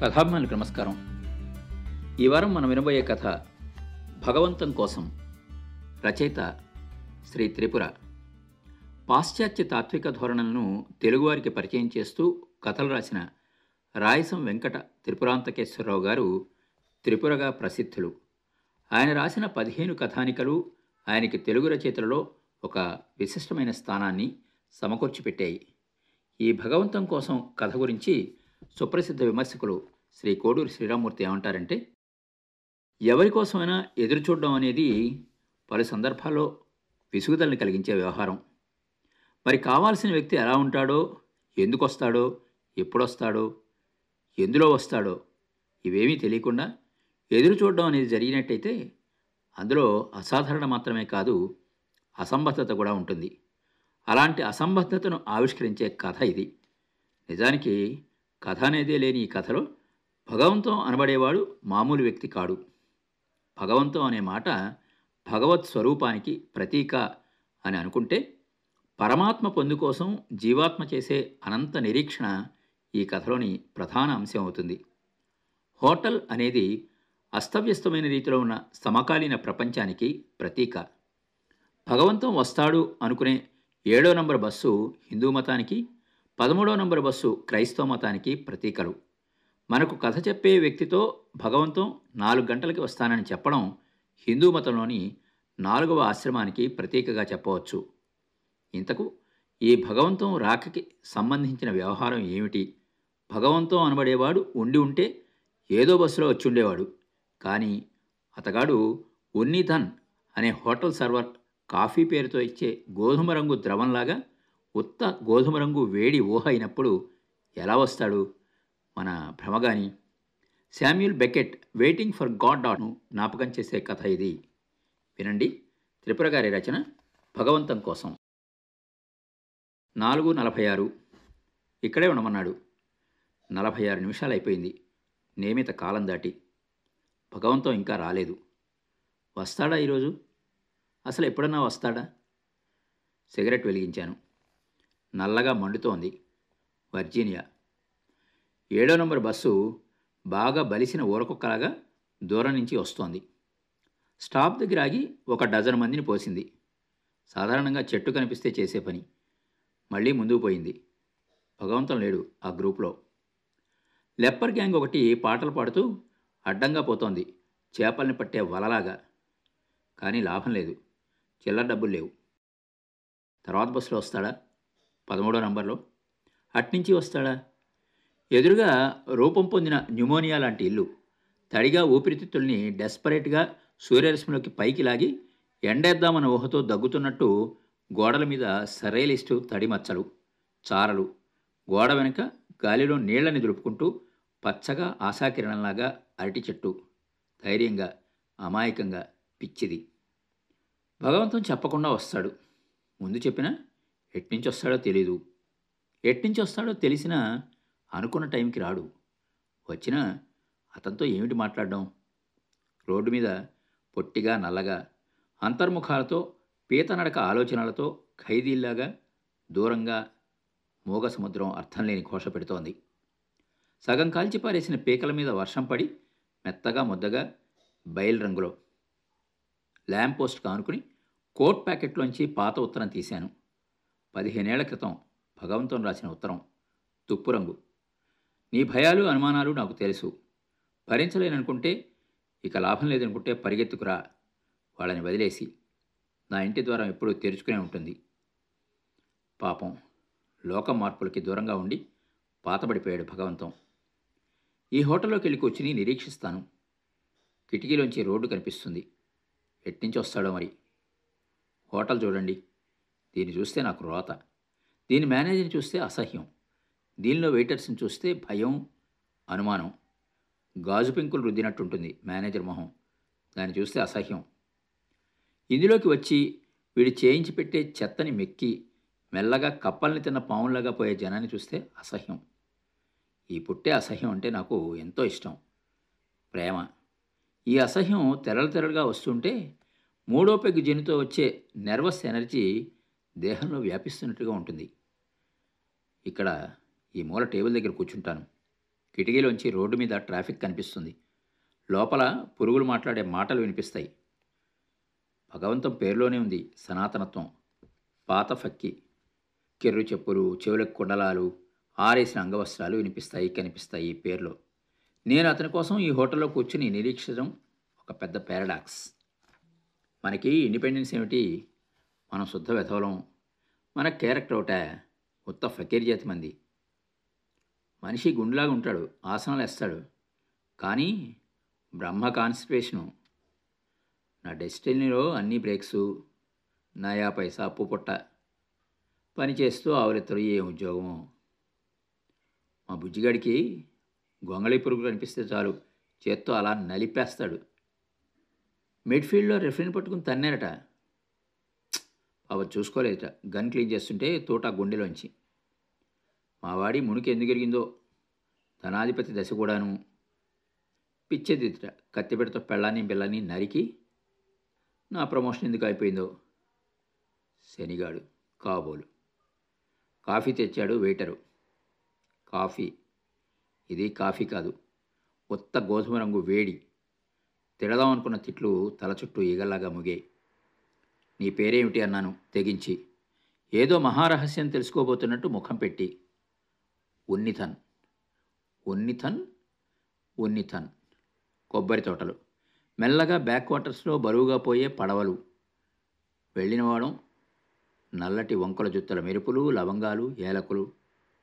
కథాభిమానులకు నమస్కారం. ఈ వారం మనం వినబోయే కథ భగవంతం కోసం రచయిత శ్రీ త్రిపుర. పాశ్చాత్య తాత్విక ధోరణులను తెలుగువారికి పరిచయం చేస్తూ కథలు రాసిన రాయసం వెంకట త్రిపురాంతకేశ్వరరావు గారు త్రిపురగా ప్రసిద్ధులు. ఆయన రాసిన పదిహేను కథానికలు ఆయనకి తెలుగు రచయితలలో ఒక విశిష్టమైన స్థానాన్ని సమకూర్చిపెట్టాయి. ఈ భగవంతం కోసం కథ గురించి సుప్రసిద్ధ విమర్శకులు శ్రీ కోడూరి శ్రీరామూర్తి ఏమంటారంటే ఎవరి కోసమైనా ఎదురు చూడడం అనేది పలు సందర్భాల్లో విసుగుదలని కలిగించే వ్యవహారం. మరి కావాల్సిన వ్యక్తి ఎలా ఉంటాడో ఎందుకు వస్తాడో ఎప్పుడొస్తాడో ఎందులో వస్తాడో ఇవేమీ తెలియకుండా ఎదురు చూడడం అనేది జరిగినట్టయితే అందులో అసాధారణ మాత్రమే కాదు అసంబద్ధత కూడా ఉంటుంది. అలాంటి అసంబద్ధతను ఆవిష్కరించే కథ ఇది. నిజానికి కథ అనేదే లేని ఈ కథలో భగవంతం అనబడేవాడు మామూలు వ్యక్తి కాడు. భగవంతం అనే మాట భగవత్ స్వరూపానికి ప్రతీక అని అనుకుంటే పరమాత్మ పొందు కోసం జీవాత్మ చేసే అనంత నిరీక్షణ ఈ కథలోని ప్రధాన అంశం అవుతుంది. హోటల్ అనేది అస్తవ్యస్తమైన రీతిలో ఉన్న సమకాలీన ప్రపంచానికి ప్రతీక. భగవంతం వస్తాడు అనుకునే ఏడో నంబర్ బస్సు హిందూ మతానికి పదమూడో నంబర్ బస్సు క్రైస్తవ మతానికి ప్రతీకలు. మనకు కథ చెప్పే వ్యక్తితో భగవంతం నాలుగు గంటలకి వస్తానని చెప్పడం హిందూ మతంలోని నాలుగవ ఆశ్రమానికి ప్రతీకగా చెప్పవచ్చు. ఇంతకు ఈ భగవంతం రాకకి సంబంధించిన వ్యవహారం ఏమిటి? భగవంతం అనబడేవాడు ఉండి ఉంటే ఏదో బస్సులో వచ్చి ఉండేవాడు. కానీ అతగాడు ఉన్నిధన్ అనే హోటల్ సర్వర్ కాఫీ పేరుతో ఇచ్చే గోధుమ రంగు ద్రవంలాగా ఉత్త గోధుమ రంగు వేడి ఊహ అయినప్పుడు ఎలా వస్తాడు? మన భ్రమగాని Samuel Beckett waiting for God డాట్ను జ్ఞాపకం చేసే కథ ఇది. వినండి. త్రిపుర గారి రచన భగవంతం కోసం. నాలుగు నలభై ఆరు. ఇక్కడే ఉండమన్నాడు. నలభై ఆరు నిమిషాలు అయిపోయింది. నియమిత కాలం దాటి. భగవంతం ఇంకా రాలేదు. వస్తాడా ఈరోజు? అసలు ఎప్పుడన్నా వస్తాడా? సిగరెట్ వెలిగించాను. నల్లగా మండుతోంది. వర్జీనియా. ఏడో నంబర్ బస్సు బాగా బలిసిన ఊరకొక్కలాగా దూరం నుంచి వస్తోంది. స్టాప్ దగ్గర ఆగి ఒక డజన్ మందిని పోసింది. సాధారణంగా చెట్టు కనిపిస్తే చేసే పని. మళ్ళీ ముందుకు పోయింది. భగవంతం లేడు ఆ గ్రూప్లో. లెప్పర్ గ్యాంగ్ ఒకటి పాటలు పాడుతూ అడ్డంగా పోతోంది. చేపల్ని పట్టే వలలాగా. కానీ లాభం లేదు. చిల్లర డబ్బులు లేవు. తర్వాత బస్సులో వస్తాడా? పదమూడో నంబర్లో. అట్నుంచి వస్తాడా? ఎదురుగా రూపం పొందిన న్యూమోనియా లాంటి ఇల్లు. తడిగా ఊపిరితిత్తుల్ని డెస్పరేట్గా సూర్యరశ్మిలోకి పైకి లాగి ఎండేద్దామన్న ఊహతో దగ్గుతున్నట్టు గోడల మీద సరైలిస్టు తడి మచ్చలు చారలు. గోడ వెనుక గాలిలో నీళ్ళని దులుపుకుంటూ పచ్చగా ఆశాకిరణంలాగా అరటి చెట్టు. ధైర్యంగా అమాయకంగా పిచ్చిది. భగవంతం చెప్పకుండా వస్తాడు. ముందు చెప్పినా ఎట్నుంచి వస్తాడో తెలీదు. ఎట్నుంచి వస్తాడో తెలిసినా అనుకున్న టైంకి రాడు. వచ్చినా అతనితో ఏమిటి మాట్లాడడం? రోడ్డు మీద పొట్టిగా నల్లగా అంతర్ముఖాలతో పీతనడక ఆలోచనలతో ఖైదీల్లాగా దూరంగా మూగ సముద్రం అర్థం లేని ఘోష పెడుతోంది. సగం కాల్చి పారేసిన పీకల మీద వర్షం పడి మెత్తగా ముద్దగా బయలు రంగులో ల్యాంప్ పోస్ట్ కానుకుని కోట్ ప్యాకెట్లోంచి పాత ఉత్తరం తీశాను. పదిహేనేళ్ళ క్రితం భగవంతుని రాసిన ఉత్తరం తుప్పు రంగు. నీ భయాలు అనుమానాలు నాకు తెలుసు. భరించలేననుకుంటే ఇక లాభం లేదనుకుంటే పరిగెత్తుకురా వాళ్ళని వదిలేసి. నా ఇంటి ద్వారం ఎప్పుడూ తెరుచుకునే ఉంటుంది. పాపం లోక మార్పులకి దూరంగా ఉండి పాతబడిపోయాడు భగవంతం. ఈ హోటల్లోకి వెళ్ళి కూర్చుని నిరీక్షిస్తాను. కిటికీలోంచి రోడ్డు కనిపిస్తుంది. ఎట్నుంచి వస్తాడో మరి? హోటల్ చూడండి. దీన్ని చూస్తే నాకు రోత. దీని మేనేజర్ని చూస్తే అసహ్యం. దీనిలో వెయిటర్స్ని చూస్తే భయం అనుమానం గాజు పెంకులు రుద్దినట్టుంటుంది మేనేజర్ మొహం. దాన్ని చూస్తే అసహ్యం. ఇందులోకి వచ్చి వీడు చేయించి పెట్టే చెత్తని మెక్కి మెల్లగా కప్పల్ని తిన్న పావులాగా పోయే జనాన్ని చూస్తే అసహ్యం. ఈ పుట్టే అసహ్యం అంటే నాకు ఎంతో ఇష్టం. ప్రేమ. ఈ అసహ్యం తెరలు తెరలుగా వస్తుంటే మూడో పెగ్గు జనితో వచ్చే నెర్వస్ ఎనర్జీ దేహంలో వ్యాపిస్తున్నట్టుగా ఉంటుంది. ఇక్కడ ఈ మూల టేబుల్ దగ్గర కూర్చుంటాను. కిటికీలోంచి రోడ్డు మీద ట్రాఫిక్ కనిపిస్తుంది. లోపల పురుగులు మాట్లాడే మాటలు వినిపిస్తాయి. భగవంతం పేరులోనే ఉంది సనాతనత్వం. పాత ఫక్కి. కెర్రు చెప్పులు చెవులకు కుండలాలు ఆరేసిన అంగవస్త్రాలు వినిపిస్తాయి కనిపిస్తాయి ఈ పేర్లో. నేను అతని కోసం ఈ హోటల్లో కూర్చుని నిరీక్షించడం ఒక పెద్ద పారాడాక్స్. మనకి ఇండిపెండెన్స్ ఏమిటి? మనం శుద్ధ వెధవలం. మన క్యారెక్టర్ ఒకట ఉత్త ఫకీర్ జాతి మంది. మనిషి గుండెలాగా ఉంటాడు ఆసనాలు వేస్తాడు. కానీ బ్రహ్మ కాన్స్టిపేషను నా డెస్టినీలో అన్ని బ్రేక్స్ నయా పైసా అప్పు పుట్ట. పని చేస్తూ ఆవులెత్తరు ఏ ఉద్యోగమో. మా బుజ్జిగాడికి గొంగళి పురుగు కనిపిస్తే చాలు చేత్తో అలా నలిపేస్తాడు. మిడ్ఫీల్డ్లో రెఫరీని పట్టుకుని తన్నారట. అవ చూసుకోలేదట. గన్ క్లీన్ చేస్తుంటే తోట గుండెలోంచి. మా వాడి మునికి ఎందుకు ఎరిగిందో? ధనాధిపతి దశ కూడాను. పిచ్చెదిట కత్తిపెడతో పెళ్ళాన్ని బిళ్ళని నరికి నా ప్రమోషన్ ఎందుకు అయిపోయిందో? శనిగాడు కాబోలు. కాఫీ తెచ్చాడు వెయిటరు కాఫీ. ఇది కాఫీ కాదు. ఉత్త గోధుమ రంగు వేడి. తిడదాం అనుకున్న తిట్లు తల చుట్టూ ఈగల్లాగా ముగే. నీ పేరేమిటి అన్నాను తెగించి. ఏదో మహారహస్యం తెలుసుకోబోతున్నట్టు ముఖం పెట్టి. ఉన్నిథన్ ఉన్నిథన్ ఉన్నిథన్ కొబ్బరి తోటలు. మెల్లగా బ్యాక్ వాటర్స్లో బరువుగా పోయే పడవలు. వెళ్ళినవాడం నల్లటి వంకల జుత్తల మెరుపులు లవంగాలు ఏలకులు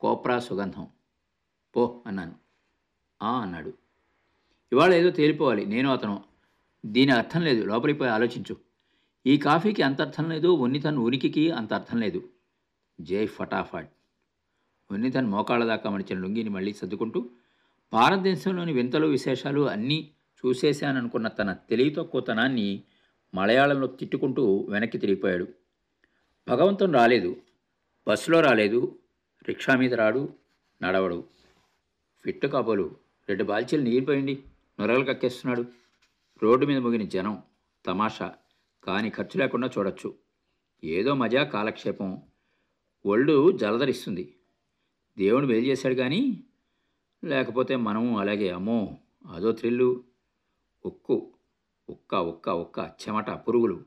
కోప్రా సుగంధం. పో అన్నాను. ఆ అన్నాడు. ఇవాళ ఏదో తేలిపోవాలి. నేను అతను. దీని అర్థం లేదు. లోపలికి పోయి ఆలోచించు. ఈ కాఫీకి అంత అర్థం లేదు. ఉన్నితన్ ఉనికికి అంత అర్థం లేదు. జై ఫటాఫట్. ఉన్నితన్ మోకాళ్ళ దాకా మడిచిన లుంగిని మళ్ళీ సర్దుకుంటూ భారతదేశంలోని వింతలు విశేషాలు అన్నీ చూసేశాననుకున్న తన తెలివి తక్కువతనాన్ని మలయాళంలో తిట్టుకుంటూ వెనక్కి తిరిగిపోయాడు. భగవంతుని రాలేదు బస్సులో రాలేదు రిక్షా మీద రాడు నడవడు. ఫిట్టు కాబోలు రెండు బాల్చీలు నీరిపోయింది నొరలు కక్కేస్తున్నాడు. రోడ్డు మీద ముగిన జనం తమాషా కానీ ఖర్చు లేకుండా చూడొచ్చు. ఏదో మజా కాలక్షేపం. ఒళ్ళు జలధరిస్తుంది దేవుడు మేలు చేశాడు కానీ లేకపోతే మనము అలాగే అమ్మో అదో థ్రిల్లు ఉక్కు ఉక్క ఉక్క ఉక్క చెమట పురుగులు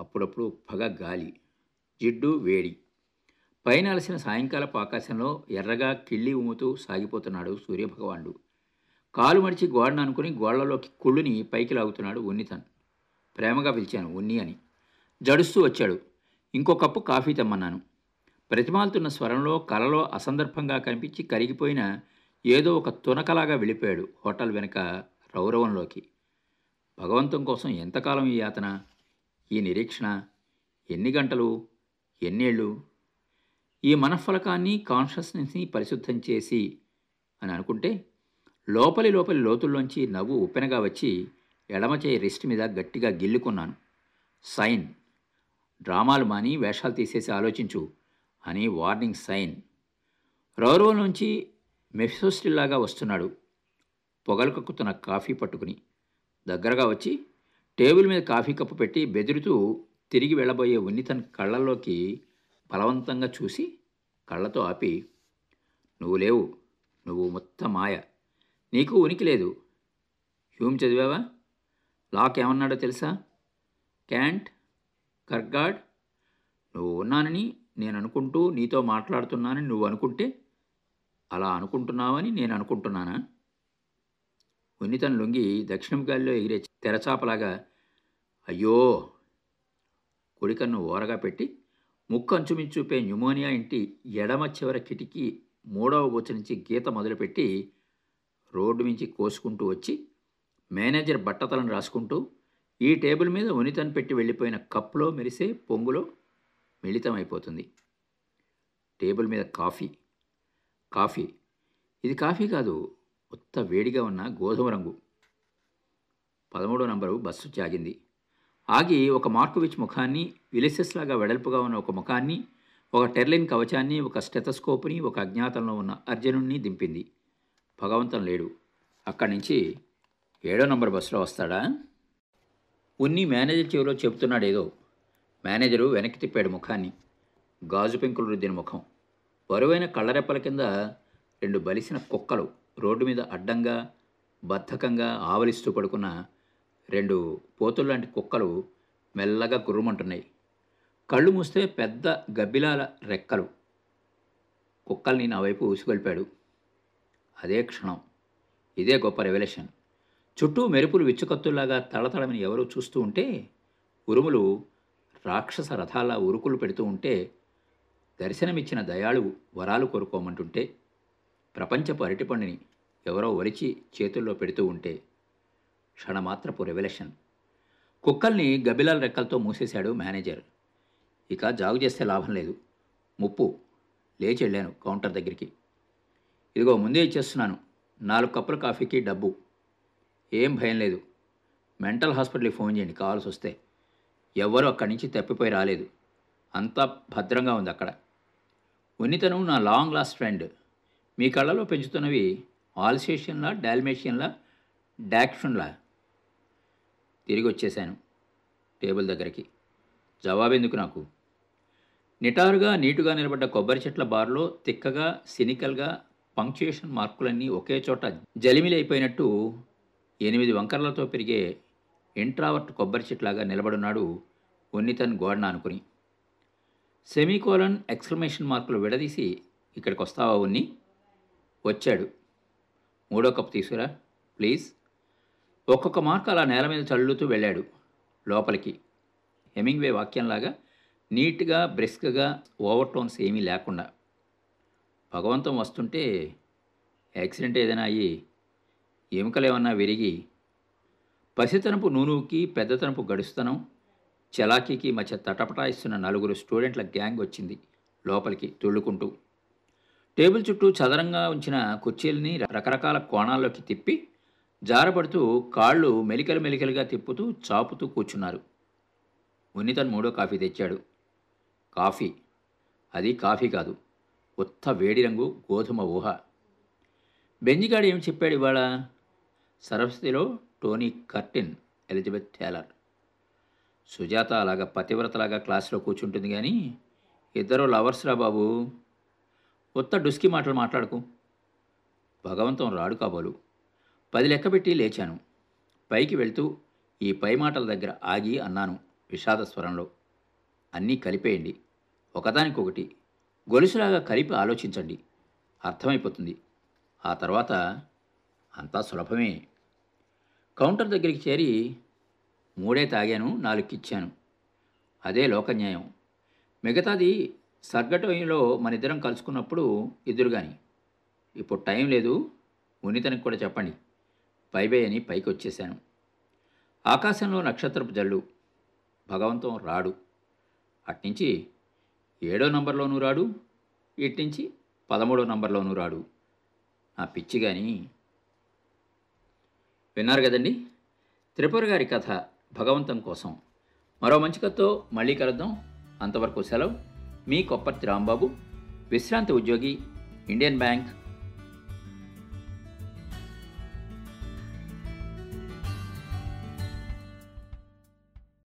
అప్పుడప్పుడు పగ గాలి జిడ్డు వేడి. పైన అలసిన సాయంకాలపు ఆకాశంలో ఎర్రగా కిళ్ళి ఉమ్ముతూ సాగిపోతున్నాడు సూర్యభగవానుడు. కాలు మడిచి గోడను అనుకుని గోళ్ళలోకి కుళ్ళుని పైకి లాగుతున్నాడు ఉన్నితన్. ప్రేమగా పిలిచాను ఉన్ని అని. జడుస్తూ వచ్చాడు. ఇంకో కప్పు కాఫీ తెమ్మన్నాను. ప్రతిమాలుతున్న స్వరంలో కలలో అసందర్భంగా కనిపించి కరిగిపోయిన ఏదో ఒక తునకలాగా వెళ్ళిపోయాడు హోటల్ వెనుక రౌరవంలోకి. భగవంతం కోసం ఎంతకాలం ఈ యాతన? ఈ నిరీక్షణ ఎన్ని గంటలు? ఎన్నేళ్ళు? ఈ మనఃఫలకాన్ని కాన్షియస్నెస్ని పరిశుద్ధం చేసి అని అనుకుంటే లోపలి లోపలి లోతుల్లోంచి నవ్వు ఉప్పెనగా వచ్చి ఎడమచేయి రిస్ట్ మీద గట్టిగా గిల్లుకున్నాను. సైన్. డ్రామాలు మాని వేషాలు తీసేసి ఆలోచించు. అని వార్నింగ్ సైన్. రౌరవ నుంచి మెఫిసోస్టిల్లాగా వస్తున్నాడు. పొగలు కక్కుతున్న కాఫీ పట్టుకుని. దగ్గరగా వచ్చి టేబుల్ మీద కాఫీ కప్పు పెట్టి బెదురుతూ తిరిగి వెళ్ళబోయే ఉన్నితన్ కళ్ళల్లోకి బలవంతంగా చూసి కళ్ళతో ఆపి నువ్వు లేవు. నువ్వు మొత్తం మాయ. నీకు ఉనికి లేదు. హ్యూమ్ చదివావా? లాక్ ఏమన్నాడో తెలుసా? క్యాంట్? కర్గాడ్? నువ్వు ఉన్నానని నేను అనుకుంటూ నీతో మాట్లాడుతున్నానని నువ్వు అనుకుంటే అలా అనుకుంటున్నావని నేను అనుకుంటున్నానా ఉన్నితను లొంగి దక్షిణం గాలిలో ఎగిరే తెరచాపలాగా అయ్యో! కొడికన్ను ఓరగా పెట్టి ముక్కు అంచుమించు చూపే న్యూమోనియా ఇంటి ఎడమ చివర కిటికీ మూడవ బొచ్చు నుంచి గీత మొదలుపెట్టి రోడ్డు మించి కోసుకుంటూ వచ్చి మేనేజర్ బట్టతలను రాసుకుంటూ ఈ టేబుల్ మీద ఉనితను పెట్టి వెళ్ళిపోయిన కప్పులో మెరిసే పొంగులో మిళితమైపోతుంది. టేబుల్ మీద కాఫీ. కాఫీ. ఇది కాఫీ కాదు ఉత్త వేడిగా ఉన్న గోధుమ రంగు. పదమూడో నంబరు బస్సు జాగింది. ఆగి ఒక మార్కోవిచ్ ముఖాన్ని విలిసెస్ లాగా వెడల్పుగా ఉన్న ఒక ముఖాన్ని ఒక టెర్లిన్ కవచాన్ని ఒక స్టెతస్కోప్ని ఒక అజ్ఞాతంలో ఉన్న అర్జునుణ్ణి దింపింది. భగవంతం లేడు. అక్కడి నుంచి ఏడో నంబర్ బస్సులో వస్తాడా? ఉన్ని మేనేజర్ చెవిలో చెబుతున్నాడేదో. మేనేజరు వెనక్కి తిప్పాడు ముఖాన్ని. గాజు పెంకులు రుద్దిన ముఖం. బరువైన కళ్ళరెప్పల కింద రెండు బలిసిన కుక్కలు రోడ్డు మీద అడ్డంగా బద్ధకంగా ఆవలిస్తూ పడుకున్న రెండు పోతుల్లాంటి కుక్కలు మెల్లగా గుర్రుమంటున్నాయి. కళ్ళు మూస్తే పెద్ద గబ్బిలాల రెక్కలు. కుక్కల్ని నా వైపు ఊసుగొల్పాడు అదే క్షణం. ఇదే గొప్ప రెవల్యూషన్. చుట్టూ మెరుపులు విచ్చుకత్తుల్లాగా తళతళమని ఎవరో చూస్తూ ఉంటే ఉరుములు రాక్షస రథాల ఉరుకులు పెడుతూ ఉంటే దర్శనమిచ్చిన దయాళువు వరాలు కోరుకోమంటుంటే ప్రపంచపు అరటిపండుని ఎవరో ఒలిచి చేతుల్లో పెడుతూ ఉంటే క్షణమాత్రపు రెవల్యూషన్. కుక్కల్ని గబిలాల రెక్కలతో మూసేశాడు మేనేజర్. ఇక జాగు చేస్తే లాభం లేదు. ముప్పు లేచి వెళ్ళాను కౌంటర్ దగ్గరికి. ఇదిగో ముందే ఇచ్చేస్తున్నాను. నాలుగు కప్పుల కాఫీకి డబ్బు. ఏం భయం లేదు. మెంటల్ హాస్పిటల్కి ఫోన్ చేయండి కావాల్సి వస్తే. ఎవ్వరూ అక్కడి నుంచి తప్పిపోయి రాలేదు. అంతా భద్రంగా ఉంది అక్కడ. ఉన్నితను నా లాంగ్ లాస్ట్ ఫ్రెండ్. మీ కళ్ళలో పెంచుతున్నవి ఆల్సేషియన్లా డాల్మేషియన్లా డాక్షన్లా తిరిగి వచ్చేశాను టేబుల్ దగ్గరికి. జవాబెందుకు నాకు? నిటారుగా నీటుగా నిలబడ్డ కొబ్బరి చెట్ల బార్లో తిక్కగా సినికల్గా పంక్చుయేషన్ మార్కులన్నీ ఒకే చోట జలిమిలైపోయినట్టు ఎనిమిది వంకరలతో పెరిగే ఇంట్రావర్ట్ కొబ్బరి చెట్లాగా నిలబడున్నాడు ఉన్నితన్ గోడన అనుకుని సెమీకోలన్ ఎక్స్క్లమేషన్ మార్కులు విడదీసి ఇక్కడికి వస్తావా ఉన్ని? వచ్చాడు. మూడో కప్పు తీసుకురా ప్లీజ్. ఒక్కొక్క మార్క్ అలా నేల మీద చల్లుతూ వెళ్ళాడు లోపలికి. హెమింగ్వే వాక్యంలాగా నీట్గా బ్రిస్క్గా ఓవర్ టోన్స్ ఏమీ లేకుండా. భగవంతం వస్తుంటే యాక్సిడెంట్ ఏదైనా అయ్యి ఎముకలేమన్నా విరిగి పసితనపు నూనుకి పెద్దతనపు గడుస్తనం చలాకీకి మధ్య తటపటాయిస్తున్న నలుగురు స్టూడెంట్ల గ్యాంగ్ వచ్చింది లోపలికి తుళ్ళుకుంటూ. టేబుల్ చుట్టూ చదరంగా ఉంచిన కుర్చీలని రకరకాల కోణాల్లోకి తిప్పి జారబడుతూ కాళ్ళు మెలికలు మెలికలుగా తిప్పుతూ చాపుతూ కూర్చున్నారు. ఉన్నితన్ మూడో కాఫీ తెచ్చాడు. కాఫీ? అది కాఫీ కాదు. ఉత్త వేడి రంగు గోధుమ ఊహ. బెంజిగాడు ఏం చెప్పాడు ఇవాళ? సరస్వతిలో Tony Curtin Elizabeth Taylor. Sujatha అలాగా పతివ్రతలాగా క్లాస్లో కూర్చుంటుంది కానీ ఇద్దరు లవర్స్ రా బాబు. ఉత్త డుస్కి మాటలు మాట్లాడుకు. భగవంతం రాడు కాబోలు. పది లెక్కపెట్టి లేచాను. పైకి వెళ్తూ ఈ పై మాటల దగ్గర ఆగి అన్నాను విషాద స్వరంలో అన్నీ కలిపేయండి. ఒకదానికొకటి. గొలుసులాగా కలిపి ఆలోచించండి. అర్థమైపోతుంది. ఆ తర్వాత అంతా సులభమే. కౌంటర్ దగ్గరికి చేరి మూడే తాగాను నాలుగుకిచ్చాను. అదే లోకన్యాయం. మిగతాది సర్గటంలో మన ఇద్దరం కలుసుకున్నప్పుడు ఇద్దరు కానీ ఇప్పుడు టైం లేదు ఉన్నితనికి కూడా చెప్పండి. పై బై అని పైకి వచ్చేశాను ఆకాశంలో నక్షత్రపు జల్లు. భగవంతం రాడు. అట్నుంచి ఏడో నంబర్లోనూ రాడు. ఇట్నుంచి పదమూడో నంబర్లోనూ రాడు. నా పిచ్చి కానీ విన్నారు కదండి? త్రిపుర గారి కథ భగవంతం కోసం. మరో మంచి కథతో మళ్ళీ కలుద్దాం. అంతవరకు సెలవు. మీ కొప్పర్తి రాంబాబు విశ్రాంతి ఉద్యోగి ఇండియన్ బ్యాంక్